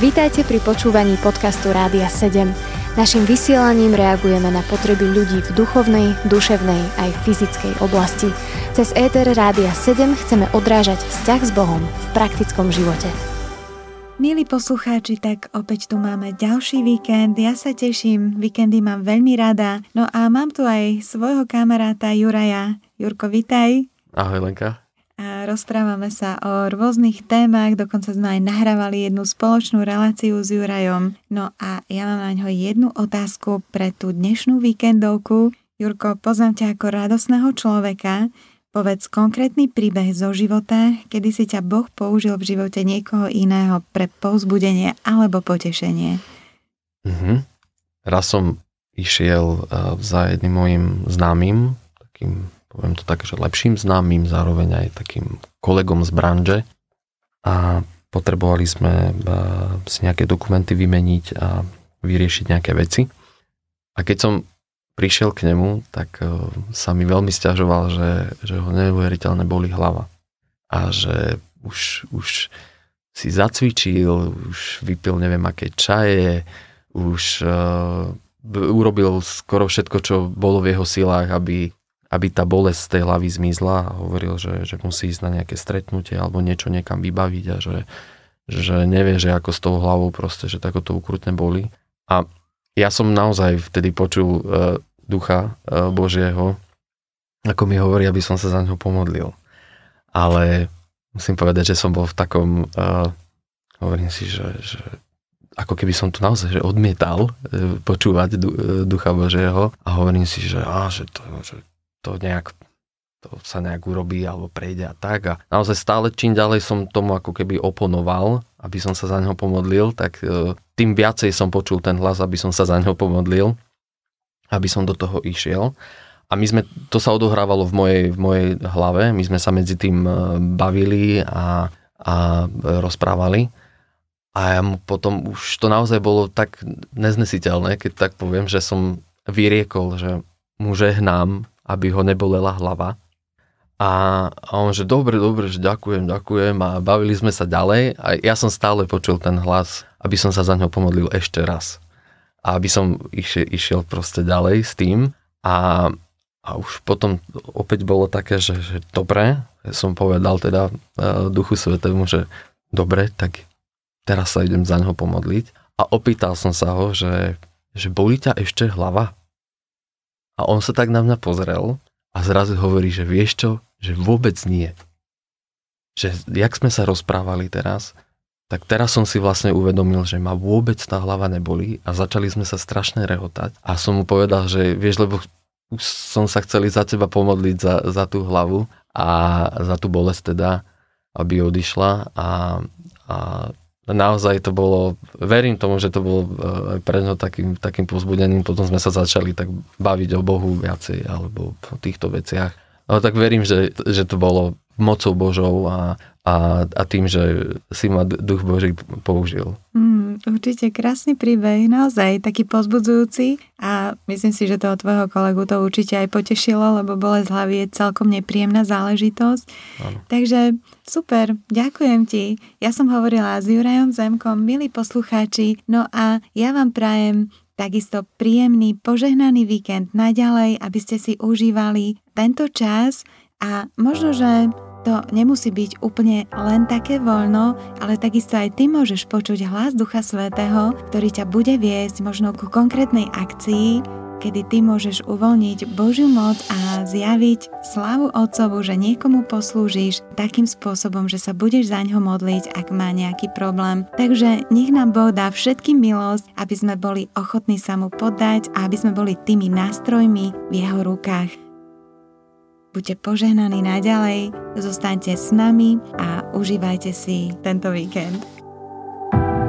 Vítajte pri počúvaní podcastu Rádia 7. Naším vysielaním reagujeme na potreby ľudí v duchovnej, duševnej aj fyzickej oblasti. Cez ETR Rádia 7 chceme odrážať vzťah s Bohom v praktickom živote. Milí poslucháči, tak opäť tu máme ďalší víkend. Ja sa teším, víkendy mám veľmi rada. No a mám tu aj svojho kamaráta Juraja. Jurko, vitaj. Ahoj Lenka rozprávame sa o rôznych témach, dokonca sme aj nahrávali jednu spoločnú reláciu s Jurajom. No a ja mám na ňo jednu otázku pre tú dnešnú víkendovku. Jurko, poznám ťa ako radosného človeka. Povedz konkrétny príbeh zo života, kedy si ťa Boh použil v živote niekoho iného pre povzbudenie alebo potešenie. Mm-hmm. Raz som išiel uh, za jedným mojim známym, takým poviem to tak, že lepším známym, zároveň aj takým kolegom z branže a potrebovali sme si nejaké dokumenty vymeniť a vyriešiť nejaké veci. A keď som prišiel k nemu, tak e, sa mi veľmi stiažoval, že, že ho neuveriteľne boli hlava. A že už, už si zacvičil, už vypil neviem aké čaje, už uh, urobil skoro všetko, čo bolo v jeho silách, aby aby tá bolesť z tej hlavy zmizla a hovoril, že, že musí ísť na nejaké stretnutie alebo niečo niekam vybaviť a že, že nevie, že ako s tou hlavou proste, že tako to ukrutne boli. A ja som naozaj vtedy počul uh, ducha uh, Božieho, ako mi hovorí, aby som sa za neho pomodlil. Ale musím povedať, že som bol v takom, uh, hovorím si, že, že ako keby som to naozaj že odmietal uh, počúvať ducha Božieho a hovorím si, že, á, že, to, že to nejak to sa nejak urobí alebo prejde a tak. A naozaj stále čím ďalej som tomu ako keby oponoval, aby som sa za neho pomodlil, tak e, tým viacej som počul ten hlas, aby som sa za neho pomodlil, aby som do toho išiel. A my sme, to sa odohrávalo v mojej, v mojej hlave, my sme sa medzi tým e, bavili a, a rozprávali. A ja mu potom už to naozaj bolo tak neznesiteľné, keď tak poviem, že som vyriekol, že mu žehnám aby ho nebolela hlava. A, a on, že dobre, dobre, že ďakujem, ďakujem a bavili sme sa ďalej a ja som stále počul ten hlas, aby som sa za ňo pomodlil ešte raz. A aby som išiel, išiel proste ďalej s tým a, a už potom opäť bolo také, že, že dobre, som povedal teda uh, Duchu Svetému, že dobre, tak teraz sa idem za ňo pomodliť. A opýtal som sa ho, že, že boli ťa ešte hlava? A on sa tak na mňa pozrel a zrazu hovorí, že vieš čo, že vôbec nie. Že jak sme sa rozprávali teraz, tak teraz som si vlastne uvedomil, že ma vôbec tá hlava neboli a začali sme sa strašne rehotať. A som mu povedal, že vieš, lebo už som sa chceli za teba pomodliť za, za tú hlavu a za tú bolesť teda, aby odišla a, a naozaj to bolo, verím tomu, že to bolo eh, pre ňo takým, takým povzbudením, potom sme sa začali tak baviť o Bohu viacej alebo o týchto veciach. Ale tak verím, že, že to bolo mocou Božou a, a, a tým, že si ma duch Boží použil. Mm, určite krásny príbeh, naozaj taký pozbudzujúci a myslím si, že toho tvojho kolegu to určite aj potešilo, lebo bolesť hlavy je celkom nepríjemná záležitosť. Ano. Takže super, ďakujem ti. Ja som hovorila s Jurajom Zemkom, milí poslucháči, no a ja vám prajem takisto príjemný, požehnaný víkend naďalej, aby ste si užívali tento čas a možno, že to nemusí byť úplne len také voľno, ale takisto aj ty môžeš počuť hlas Ducha Svetého, ktorý ťa bude viesť možno ku konkrétnej akcii, kedy ty môžeš uvoľniť Božiu moc a zjaviť slávu Otcovu, že niekomu poslúžiš takým spôsobom, že sa budeš za ňo modliť, ak má nejaký problém. Takže nech nám Boh dá všetky milosť, aby sme boli ochotní sa mu podať a aby sme boli tými nástrojmi v jeho rukách. Buďte požehnaní naďalej, zostaňte s nami a užívajte si tento víkend.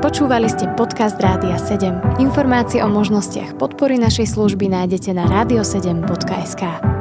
Počúvali ste podcast Rádia 7. Informácie o možnostiach podpory našej služby nájdete na radio7.sk.